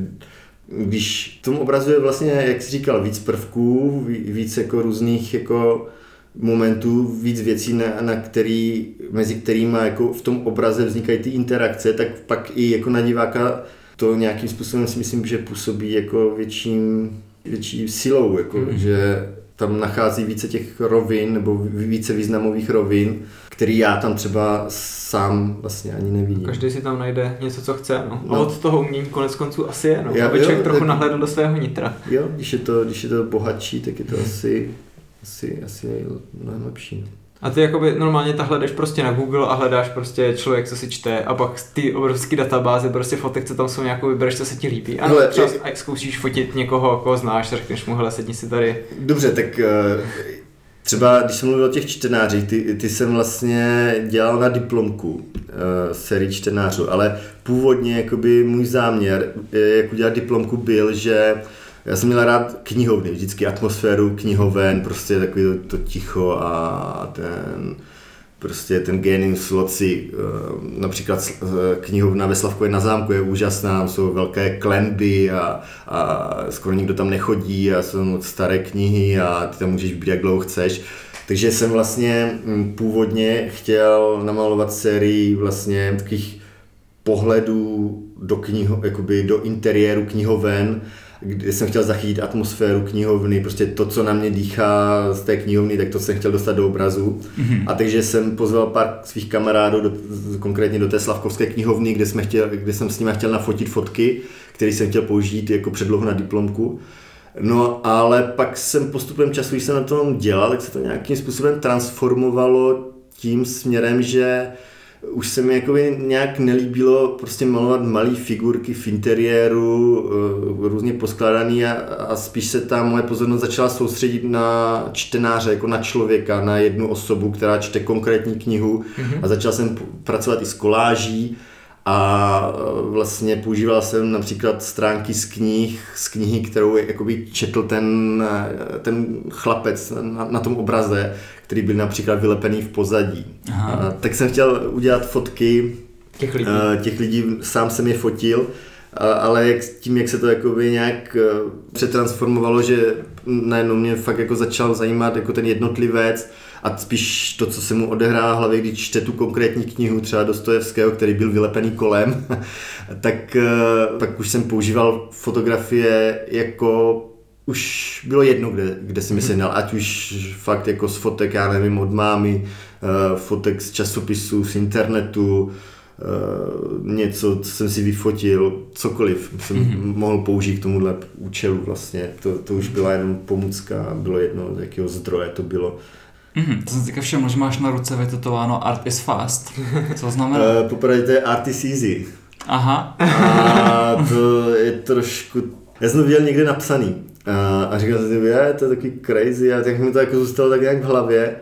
[SPEAKER 3] když tomu obrazu je vlastně, jak jsi říkal, víc prvků, ví- víc jako různých jako momentů, víc věcí, na, na který, mezi kterými jako v tom obraze vznikají ty interakce, tak pak i jako na diváka to nějakým způsobem si myslím, že působí jako větším, větší silou, jako,
[SPEAKER 2] Mhm.
[SPEAKER 3] že tam nachází více těch rovin nebo ví- více významových rovin, který já tam třeba sám vlastně ani nevidím.
[SPEAKER 1] Každý si tam najde něco, co chce, no. A
[SPEAKER 3] No.
[SPEAKER 1] od toho umění konec konců asi je, no.
[SPEAKER 3] Já-
[SPEAKER 1] Aby
[SPEAKER 3] jo,
[SPEAKER 1] člověk trochu
[SPEAKER 3] tak-
[SPEAKER 1] nahlédl do svého nitra.
[SPEAKER 3] Jo, když je to, když je to bohatší, tak je to asi, asi, asi mnohem lepší. no.
[SPEAKER 1] A ty jakoby normálně tak hledáš prostě na Google a hledáš prostě člověk, co si čte a pak ty obrovské databáze prostě fotek, co tam jsou nějakou vybereš, co se ti líbí. A
[SPEAKER 3] Hele,
[SPEAKER 1] třeba
[SPEAKER 3] je-
[SPEAKER 1] a zkoušíš fotit někoho, koho znáš, řekneš mu, hele, sedni si tady.
[SPEAKER 3] Dobře, tak eh, třeba když jsem mluvil o těch čtenářích, ty, ty jsem vlastně dělal na diplomku uh, sérii čtenářů, ale původně jakoby můj záměr, eh, jak udělat diplomku byl, že já jsem měl rád knihovny, vždycky atmosféru knihoven, prostě takový to, to ticho a ten prostě ten genius loci, eh, například eh, knihovna ve Slavkově na zámku je úžasná, jsou velké klenby a, a skoro nikdo tam nechodí a jsou moc staré knihy a ty tam můžeš být jak dlouho chceš. Takže jsem vlastně mm, původně chtěl namalovat sérii vlastně takových pohledů do, kniho, jakoby do interiéru knihoven, kde jsem chtěl zachytit atmosféru knihovny, prostě to, co na mě dýchá z té knihovny, tak to jsem chtěl dostat do obrazu.
[SPEAKER 2] Mhm.
[SPEAKER 3] A takže jsem pozval pár svých kamarádů, do, konkrétně do té Slavkovské knihovny, kde, jsme chtěl, kde jsem s nimi chtěl nafotit fotky, které jsem chtěl použít jako předlohu na diplomku. No ale pak jsem postupem času, když jsem na tom dělal, tak se to nějakým způsobem transformovalo tím směrem, že už se mi jakoby nějak nelíbilo prostě malovat malé figurky v interiéru, uh, různě poskládaný a, a spíš se ta moje pozornost začala soustředit na čtenáře, jako na člověka, na jednu osobu, která čte konkrétní knihu mm-hmm. a začal jsem pracovat i s koláží a vlastně používal jsem například stránky z knih, z knihy, kterou jakoby četl ten, ten chlapec na, na tom obraze, který byl například vylepený v pozadí. Aha. A, tak jsem chtěl udělat fotky
[SPEAKER 1] těch lidí,
[SPEAKER 3] a, e, těch lidí sám jsem je fotil, a, ale jak, tím, jak se to jakoby nějak přetransformovalo, že najednou mě fakt jako začal zajímat jako ten jednotlivec, a spíš to, co se mu odehrá v hlavě, když čte tu konkrétní knihu třeba Dostojevského, který byl vylepený kolem, <laughs> tak eh, pak už jsem používal fotografie jako už bylo jedno, kde, kde jsem je mm ať už fakt jako z fotek, já nevím, od mámy, eh, fotek z časopisů, z internetu, eh, něco, co jsem si vyfotil, cokoliv jsem mm-hmm. mohl použít k tomuhle účelu vlastně. To, to už byla jenom pomůcka, bylo jedno, z jakého zdroje to bylo.
[SPEAKER 2] Mm-hmm, to jsem si všiml, že máš na ruce vytetováno Art is fast. Co znamená? <laughs>
[SPEAKER 3] uh, poprvé to je Art is easy.
[SPEAKER 2] Aha.
[SPEAKER 3] A to je trošku... Já jsem to viděl někde napsaný. A, a říkal jsem si, je, to je takový crazy a tak mi to jako zůstalo tak nějak v hlavě.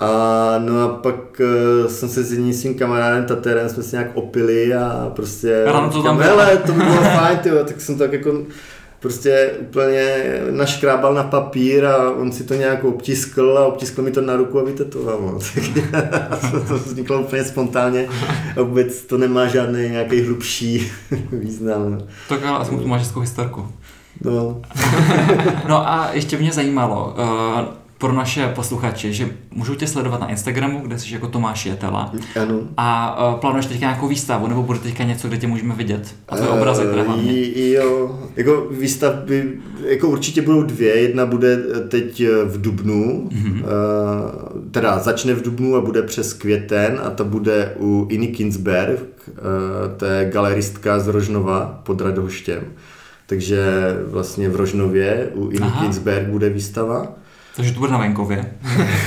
[SPEAKER 3] A no a pak uh, jsem se s jedním svým kamarádem Taterem jsme se nějak opili a prostě...
[SPEAKER 2] Ráno to tam
[SPEAKER 3] bylo. to by bylo fajn, tyjo, tak jsem tak jako prostě úplně naškrábal na papír a on si to nějak obtiskl a obtiskl mi to na ruku a vytetoval. No. <laughs> to vzniklo úplně spontánně a vůbec to nemá žádný nějaký hlubší <laughs> význam.
[SPEAKER 2] Tak ale asi mu to máš hezkou historku.
[SPEAKER 3] No. <laughs>
[SPEAKER 2] no a ještě mě zajímalo, uh, pro naše posluchače, že můžou tě sledovat na Instagramu, kde jsi jako Tomáš Jetela.
[SPEAKER 3] Ano.
[SPEAKER 2] A uh, plánuješ teďka nějakou výstavu, nebo bude teďka něco, kde tě můžeme vidět? A tvoje uh, obrazy teda hlavně.
[SPEAKER 3] Jo, jako výstavby, jako určitě budou dvě. Jedna bude teď v Dubnu, mm-hmm. uh, teda začne v Dubnu a bude přes květen a to bude u Iny Kinsberg, uh, to je galeristka z Rožnova pod Radhoštěm. Takže vlastně v Rožnově u Iny Kinsberg bude výstava.
[SPEAKER 2] Takže to bude na venkově.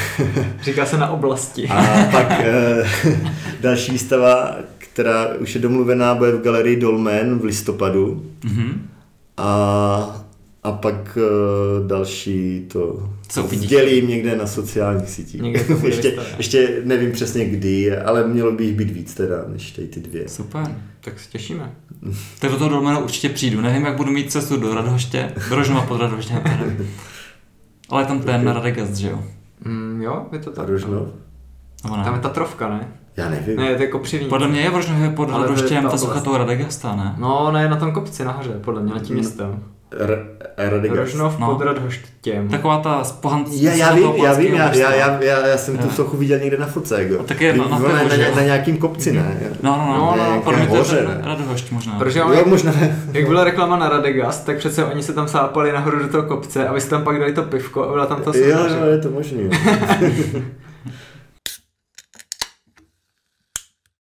[SPEAKER 2] <laughs>
[SPEAKER 1] Říká se na oblasti.
[SPEAKER 3] A pak e, <laughs> další výstava, která už je domluvená, bude v galerii Dolmen v listopadu. Mm-hmm. A, a pak e, další to
[SPEAKER 2] Co
[SPEAKER 3] sdělím někde na sociálních sítích. <laughs> ještě, ještě nevím přesně kdy, ale mělo by jich být víc teda, než tady ty dvě.
[SPEAKER 2] Super, tak se těšíme. tak do toho Dolmenu určitě přijdu. Nevím, jak budu mít cestu do Radhoště, do Rožnova pod Radhoštěm. Ale tam ten Radegast, že jo?
[SPEAKER 1] Mm, jo, je to tak.
[SPEAKER 3] Rožnov?
[SPEAKER 1] No. Tam je ta trovka, ne?
[SPEAKER 3] Já nevím.
[SPEAKER 1] Ne, to je kopřivní.
[SPEAKER 2] Podle mě je v Rožnově pod Radoštěm ta sucha toho Radegasta, ne?
[SPEAKER 1] No, ne, na tom kopci nahoře, podle mě, na tím městem.
[SPEAKER 3] Radegast.
[SPEAKER 1] Rožnov no. pod Radhoštěm.
[SPEAKER 2] Taková ta spohan...
[SPEAKER 3] Já, já vím, já vím, já, já, já, já, já jsem tu sochu viděl někde na foce, jako.
[SPEAKER 2] Tak je na, na,
[SPEAKER 3] na, na, na, nějakým kopci, ne?
[SPEAKER 2] No, no, no, no, no podle mě to je Radohošť možná.
[SPEAKER 1] Protože jo, jak, možná jak byla reklama na Radegast, tak přece oni se tam sápali nahoru do toho kopce a vy jste tam pak dali to pivko a byla tam ta
[SPEAKER 3] sucha. Jo, jo, je to možný. <laughs>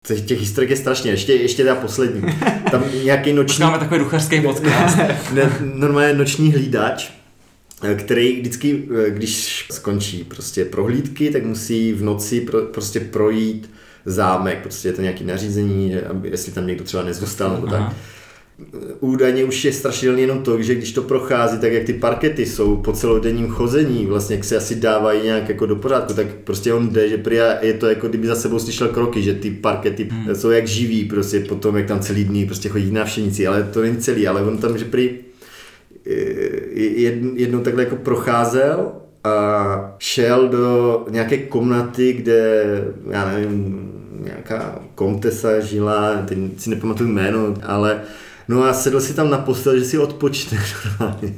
[SPEAKER 3] Těch, těch historik je strašně, ještě, ještě ta poslední. Tam nějaký noční...
[SPEAKER 2] Máme takový duchařský podcast. <laughs>
[SPEAKER 3] ne, normálně noční hlídač, který vždycky, když skončí prostě prohlídky, tak musí v noci pro, prostě projít zámek, prostě je to nějaké nařízení, aby, jestli tam někdo třeba nezůstal nebo tak údajně už je strašidelný jenom to, že když to prochází, tak jak ty parkety jsou po celodenním chození, vlastně jak se asi dávají nějak jako do pořádku, tak prostě on jde, že prý je to jako kdyby za sebou slyšel kroky, že ty parkety hmm. jsou jak živí, prostě potom jak tam celý dny prostě chodí návštěvníci, ale to není celý, ale on tam, že prý eh, jednou takhle jako procházel a šel do nějaké komnaty, kde, já nevím, nějaká komtesa žila, teď si nepamatuju jméno, ale No a sedl si tam na postel, že si odpočne <laughs> normálně.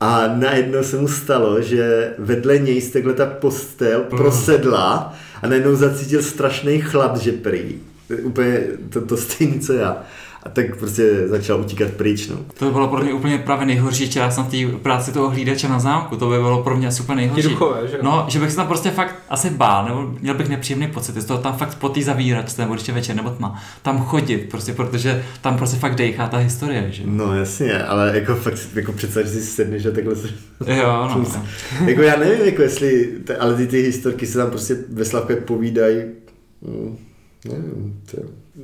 [SPEAKER 3] A najednou se mu stalo, že vedle něj z takhle ta postel prosedla a najednou zacítil strašný chlad, že prý. Úplně to, to stejné, co já a tak prostě začal utíkat pryč. No.
[SPEAKER 2] To by bylo pro mě úplně právě nejhorší část na té práci toho hlídače na zámku. To by bylo pro mě super nejhorší.
[SPEAKER 1] Duchové, že?
[SPEAKER 2] No, že bych se tam prostě fakt asi bál, nebo měl bych nepříjemný pocit, z toho tam fakt po té zavíračce, nebo ještě večer nebo tma, tam chodit, prostě, protože tam prostě fakt dejchá ta historie, že?
[SPEAKER 3] No jasně, ale jako fakt, jako přece, že si sedneš a takhle se...
[SPEAKER 2] Jo, no. <laughs> no.
[SPEAKER 3] jako já nevím, jako jestli, ale ty, ty historky se tam prostě ve Slavě povídají, no Nevím, to...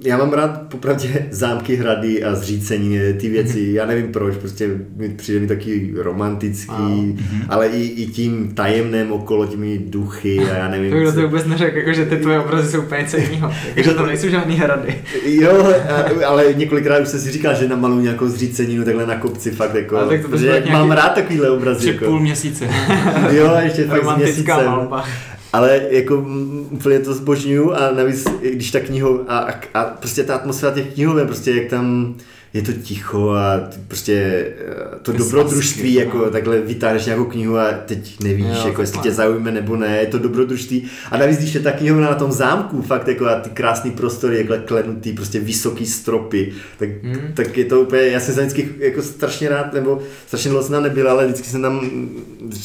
[SPEAKER 3] Já mám rád popravdě zámky, hrady a zřícení, ty věci, já nevím proč, prostě mi přijde mi taky romantický,
[SPEAKER 1] Mhm.
[SPEAKER 3] ale i, i tím tajemném okolo, těmi duchy a já nevím.
[SPEAKER 1] To kdo to vůbec neřekl, jako, že ty tvoje obrazy jsou úplně něco jiného. <laughs> Jako, že tam nejsou žádný hrady.
[SPEAKER 3] Jo, a- ale několikrát už jsem si říkal, že namaluju nějakou zříceninu takhle na kopci, fakt jako,
[SPEAKER 1] Ale tak to
[SPEAKER 3] že mám rád takovýhle obrazy. Jako.
[SPEAKER 2] půl měsíce. <laughs>
[SPEAKER 3] Jo, a ještě fakt měsícem.
[SPEAKER 1] malba.
[SPEAKER 3] Ale jako mm, úplně to zbožňuju a navíc, když ta kniho a, a, a prostě ta atmosféra těch knihoven, prostě jak tam je to ticho a prostě eh, to
[SPEAKER 2] Je
[SPEAKER 3] dobrodružství,
[SPEAKER 2] slasky,
[SPEAKER 3] jako
[SPEAKER 2] no.
[SPEAKER 3] takhle vytáhneš nějakou knihu a teď nevíš,
[SPEAKER 1] Jo,
[SPEAKER 3] jako jestli tě zaujme nebo ne, je to dobrodružství. A navíc, když je ta knihovna na tom zámku, fakt jako a ty krásné prostory, jakhle klenutý, prostě vysoký stropy, tak,
[SPEAKER 1] Hmm.
[SPEAKER 3] tak je to úplně, já jsem se vždycky jako strašně rád, nebo strašně dlouho jsem tam nebyl, ale vždycky jsem tam,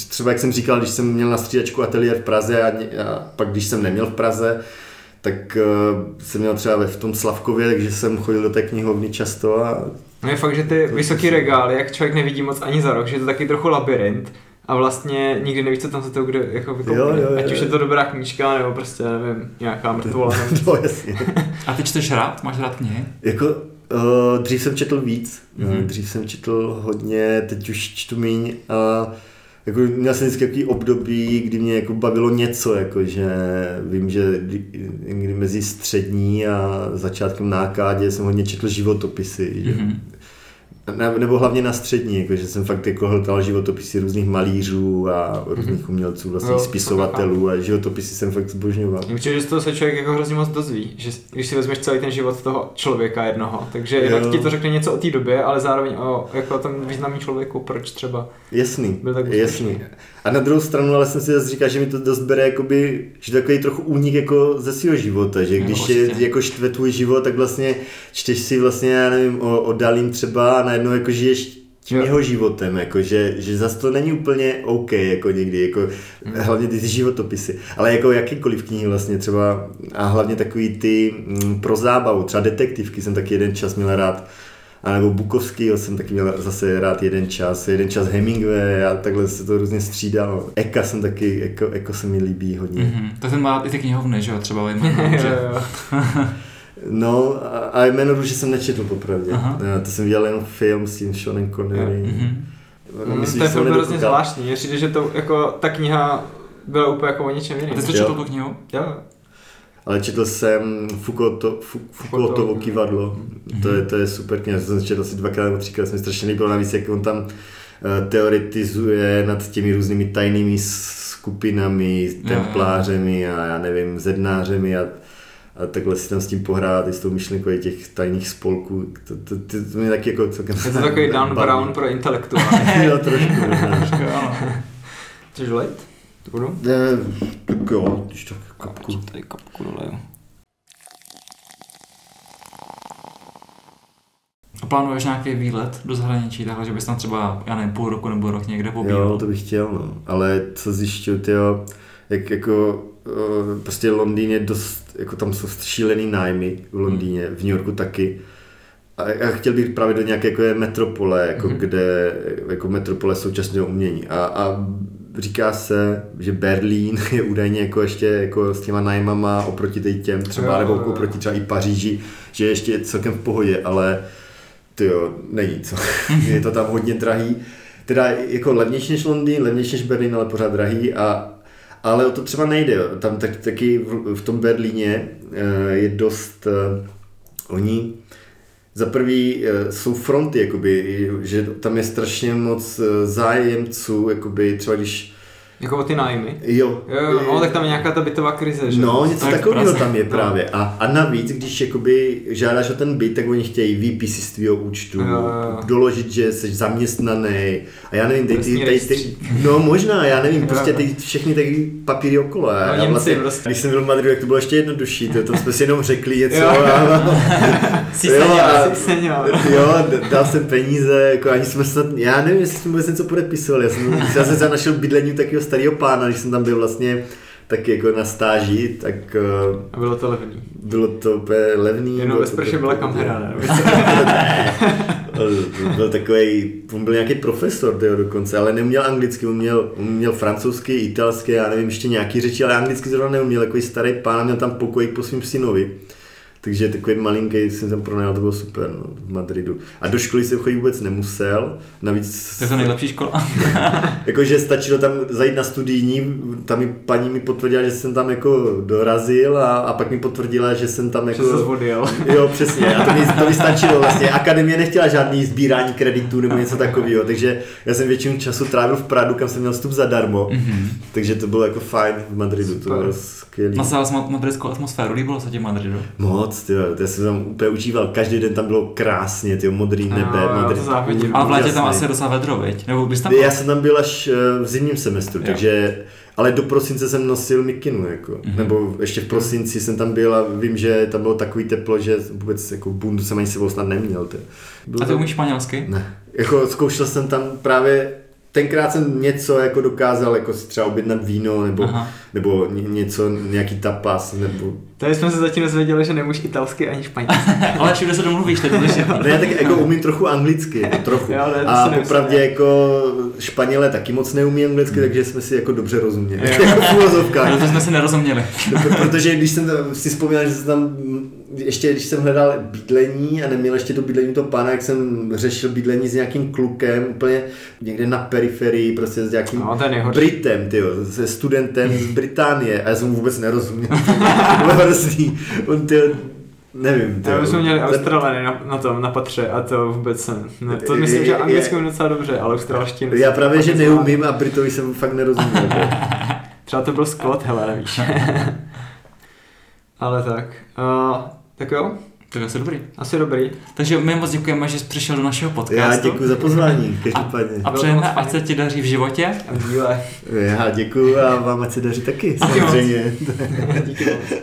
[SPEAKER 3] třeba jak jsem říkal, když jsem měl na střídačku ateliér v Praze a, a pak když jsem neměl v Praze, tak uh, jsem měl třeba ve, v tom Slavkově, takže jsem chodil do té knihovny často a
[SPEAKER 1] No je fakt, že ty vysoký regály, jak člověk nevidí moc ani za rok, že je to taky trochu labirint a vlastně nikdy nevíš, co tam za to kde jako vykoupí.
[SPEAKER 3] Jo, jo, jo,
[SPEAKER 1] Ať už
[SPEAKER 3] jo.
[SPEAKER 1] je to dobrá knížka, nebo prostě, nevím, nějaká mrtvola. <laughs>
[SPEAKER 3] to jasně. <laughs>
[SPEAKER 2] A ty čteš rád? Máš rád knihy?
[SPEAKER 3] Jako uh, dřív jsem četl víc,
[SPEAKER 2] Mhm.
[SPEAKER 3] mm-hmm. dřív jsem četl hodně, teď už čtu míň a jako měl jsem vždycky takový období, kdy mě jako bavilo něco, jako že vím, že kdy- někdy mezi střední a začátkem nákádě jsem hodně četl životopisy?
[SPEAKER 2] Mhm.
[SPEAKER 3] Ne, nebo hlavně na střední, jako, že jsem fakt jako hltal životopisy různých malířů a různých umělců, vlastně
[SPEAKER 1] Jo,
[SPEAKER 3] spisovatelů a životopisy jsem fakt zbožňoval.
[SPEAKER 1] Určitě, že z toho se člověk jako hrozně moc dozví, že když si vezmeš celý ten život toho člověka jednoho, takže
[SPEAKER 3] Jo.
[SPEAKER 1] jednak ti to řekne něco o té době, ale zároveň o jako o tom významný člověku, proč třeba.
[SPEAKER 3] Jasný,
[SPEAKER 1] Byl tak úspěšný.
[SPEAKER 3] jasný. A na druhou stranu, ale jsem si zase říkal, že mi to dost bere, jakoby, že takový trochu únik jako ze svého života, že když je,
[SPEAKER 2] určitě.
[SPEAKER 3] jako štve tvůj život, tak vlastně čteš si vlastně, já nevím, o, o Dalím třeba najednou jako žiješ tím
[SPEAKER 1] Jo.
[SPEAKER 3] jeho životem, jako, že, že zase to není úplně OK, jako někdy, jako,
[SPEAKER 1] Hmm.
[SPEAKER 3] hlavně ty, ty životopisy, ale jako jakýkoliv knihy vlastně třeba a hlavně takový ty mm, pro zábavu, třeba detektivky jsem taky jeden čas měl rád, a nebo Bukovský jsem taky měl zase rád jeden čas, jeden čas Hemingway a takhle se to různě střídalo. Eka jsem taky, Eko, Eko se mi líbí hodně. Mm-hmm.
[SPEAKER 2] Mhm. Tak ten má i ty knihovny, že jo? Třeba že?
[SPEAKER 1] jo. <laughs> <laughs>
[SPEAKER 3] No a, jméno Růže jsem nečetl popravdě.
[SPEAKER 2] Aha.
[SPEAKER 3] No, to jsem viděl jenom film s tím Seanem Connery.
[SPEAKER 2] Mhm.
[SPEAKER 3] No, myslím,
[SPEAKER 1] to je
[SPEAKER 3] že jsem
[SPEAKER 1] fakt hrozně zvláštní, mně přijde, že to jako ta kniha byla úplně jako o něčem jiném.
[SPEAKER 2] A ty jsi četl tu knihu?
[SPEAKER 1] Jo.
[SPEAKER 3] Ale četl jsem Foucaulto, Foucaultovo kivadlo.
[SPEAKER 2] Mhm.
[SPEAKER 3] To je, to je super kniha, to jsem četl asi dvakrát nebo třikrát, se mi strašně líbilo, navíc jak on tam eh, teoretizuje nad těmi různými tajnými skupinami, templářemi a já nevím, zednářemi a, a takhle si tam s tím pohrát i s tou myšlenkou těch tajných spolků. To, to, to, to mě taky jako celkem
[SPEAKER 1] Je to takový Dan. Brown pro intelektuály. <laughs>
[SPEAKER 3] jo, trošku. možná.
[SPEAKER 2] ano.
[SPEAKER 1] Chceš lejt? To budu?
[SPEAKER 3] Ne, tak jo, když tak kapku.
[SPEAKER 1] Tady kapku doleju.
[SPEAKER 2] A plánuješ nějaký výlet do zahraničí, takhle, že bys tam třeba, já nevím, půl roku nebo rok někde pobýval?
[SPEAKER 3] Jo, to bych chtěl, no. Ale co zjišťuju, tyjo, jak jako prostě Londýn je dost, jako tam jsou šílený nájmy v Londýně, v New Yorku taky. A já chtěl bych právě do nějaké jako je metropole, jako
[SPEAKER 1] Mhm.
[SPEAKER 3] kde, jako metropole současného umění. A, a říká se, že Berlín <laughs> je údajně jako ještě jako s těma nájmama oproti těm třeba,
[SPEAKER 1] Jo,
[SPEAKER 3] nebo oproti třeba i Paříži, že je ještě celkem v pohodě, ale ty jo, není co. <laughs> je to tam hodně drahý. Teda jako levnější než Londýn, levnější než Berlín, ale pořád drahý a ale o to třeba nejde. Tam tak, taky v, v tom Berlíně eh, je dost, eh, oni za prvý eh, jsou fronty, jakoby, že tam je strašně moc zájemců, jakoby třeba když
[SPEAKER 1] Jako o ty nájmy.
[SPEAKER 3] Jo,
[SPEAKER 1] Jo, jo, no, tak tam je nějaká ta bytová krize, že?
[SPEAKER 3] No, něco
[SPEAKER 2] Tak
[SPEAKER 3] takového tam je
[SPEAKER 1] No.
[SPEAKER 3] právě. A, a navíc, když jakoby žádáš o ten byt, tak oni chtějí výpisy z tvého účtu,
[SPEAKER 1] Jo, jo,
[SPEAKER 3] doložit, že jsi zaměstnaný. A já nevím, ty, ty,
[SPEAKER 1] Trestní
[SPEAKER 3] ty, ty, no možná, já nevím, <laughs> prostě ty všechny ty papíry okolo.
[SPEAKER 1] No,
[SPEAKER 3] já vlastně,
[SPEAKER 1] prostě.
[SPEAKER 3] Když jsem byl v Madridu, tak to bylo ještě jednodušší, to, to jsme si jenom řekli něco.
[SPEAKER 1] Jo.
[SPEAKER 3] A, <laughs> Jo, a-. <laughs> Jo, dal jsem peníze, jako ani jsme snad, já nevím, jestli jsme vůbec něco podepisovali, já jsem, já jsem se našel bydlení takového starého pána, když jsem tam byl vlastně taky jako na stáži, tak
[SPEAKER 1] A bylo to levný.
[SPEAKER 3] bylo to úplně levný.
[SPEAKER 1] Jenom ve sprše
[SPEAKER 3] tak-
[SPEAKER 1] byla kamera, ne? <laughs>
[SPEAKER 3] Byl takový, on byl nějaký profesor tyjo, dokonce, ale neuměl anglicky, on měl, on měl francouzsky, italsky, já nevím, ještě nějaký řeči, ale anglicky zrovna neuměl, takový starý pán, měl tam pokoj po svým synovi. Takže takový malinký jsem tam pronajal, to bylo super no, v Madridu. A do školy jsem chodit vůbec nemusel, navíc...
[SPEAKER 2] To je to nejlepší škola. <laughs>
[SPEAKER 3] Jakože stačilo tam zajít na studijní, tam mi paní mi potvrdila, že jsem tam jako dorazil a, a pak mi potvrdila, že jsem tam jako...
[SPEAKER 1] Odjel.
[SPEAKER 3] Jo, přesně, a to mi, to mi stačilo vlastně. Akademie nechtěla žádný sbírání kreditů nebo něco takového, takže já jsem většinu času trávil v Pradu, kam jsem měl vstup zadarmo, mm-hmm. takže to bylo jako fajn v Madridu, to bylo skvělé.
[SPEAKER 2] Nasáhl jsi madridskou atmosféru, líbilo se ti Madridu?
[SPEAKER 3] Moc, tyjo, já jsem tam úplně užíval, každý den tam bylo krásně, ty modrý nebe,
[SPEAKER 1] to závidím.
[SPEAKER 2] Ale v létě tam asi docela vedro, viď? Nebo když tam
[SPEAKER 3] Já jsem tam byl až eh, v zimním semestru,
[SPEAKER 2] Jo.
[SPEAKER 3] takže ale do prosince jsem nosil mikinu, jako.
[SPEAKER 2] Mhm.
[SPEAKER 3] Mm-hmm. nebo ještě v prosinci jsem tam byl a vím, že tam bylo takový teplo, že vůbec jako bundu jsem ani sebou snad neměl. Ty. Bylo
[SPEAKER 2] A ty
[SPEAKER 3] to-
[SPEAKER 2] umíš španělsky?
[SPEAKER 3] Ne. Jako zkoušel jsem tam právě tenkrát jsem něco jako dokázal, jako si třeba objednat víno, nebo,
[SPEAKER 2] Aha.
[SPEAKER 3] nebo ně- něco, nějaký tapas, nebo...
[SPEAKER 1] Tady jsme se zatím dozvěděli, že nemůžeš italsky ani španělsky. <laughs>
[SPEAKER 2] Ale všude se domluvíš, teď budeš
[SPEAKER 3] Ne, já tak jako umím trochu anglicky, jako trochu.
[SPEAKER 1] Jo, ne, to
[SPEAKER 3] a popravdě
[SPEAKER 1] ne.
[SPEAKER 3] jako Španělé taky moc neumí anglicky, takže jsme si jako dobře rozuměli.
[SPEAKER 1] Jo. <laughs>
[SPEAKER 3] jako v
[SPEAKER 2] to jsme si nerozuměli.
[SPEAKER 3] Pr- Protože když jsem tam, si vzpomínal, že jsem tam, ještě když jsem hledal bydlení a neměl ještě to bydlení to pána, jak jsem řešil bydlení s nějakým klukem, úplně někde na periferii, prostě s nějakým
[SPEAKER 1] No, to je.
[SPEAKER 3] Britem, tyjo, se studentem z <laughs> Británie a já jsem mu vůbec nerozuměl. <laughs> to hrozný. On, tyjo, nevím, tyjo.
[SPEAKER 1] Já jsme měli Australany na, na tom, na patře a to vůbec jsem, ne, to myslím, že anglicky umím docela dobře, ale australštinu.
[SPEAKER 3] Já právě, že neumím a Britovi jsem fakt nerozuměl. <laughs>
[SPEAKER 1] Třeba to byl Scott, hele, nevíš. ale tak, uh, tak jo,
[SPEAKER 2] Tak asi dobrý.
[SPEAKER 1] asi dobrý.
[SPEAKER 2] Takže my moc děkujeme, že jsi přišel do našeho
[SPEAKER 3] Já
[SPEAKER 2] podcastu.
[SPEAKER 3] děkuji za pozvání, každopádně.
[SPEAKER 2] A
[SPEAKER 1] Bylo
[SPEAKER 2] přejeme, ať se ti daří v životě.
[SPEAKER 1] A v díle.
[SPEAKER 3] Já děkuji a vám ať se daří taky, samozřejmě. <laughs>
[SPEAKER 1] Díky moc.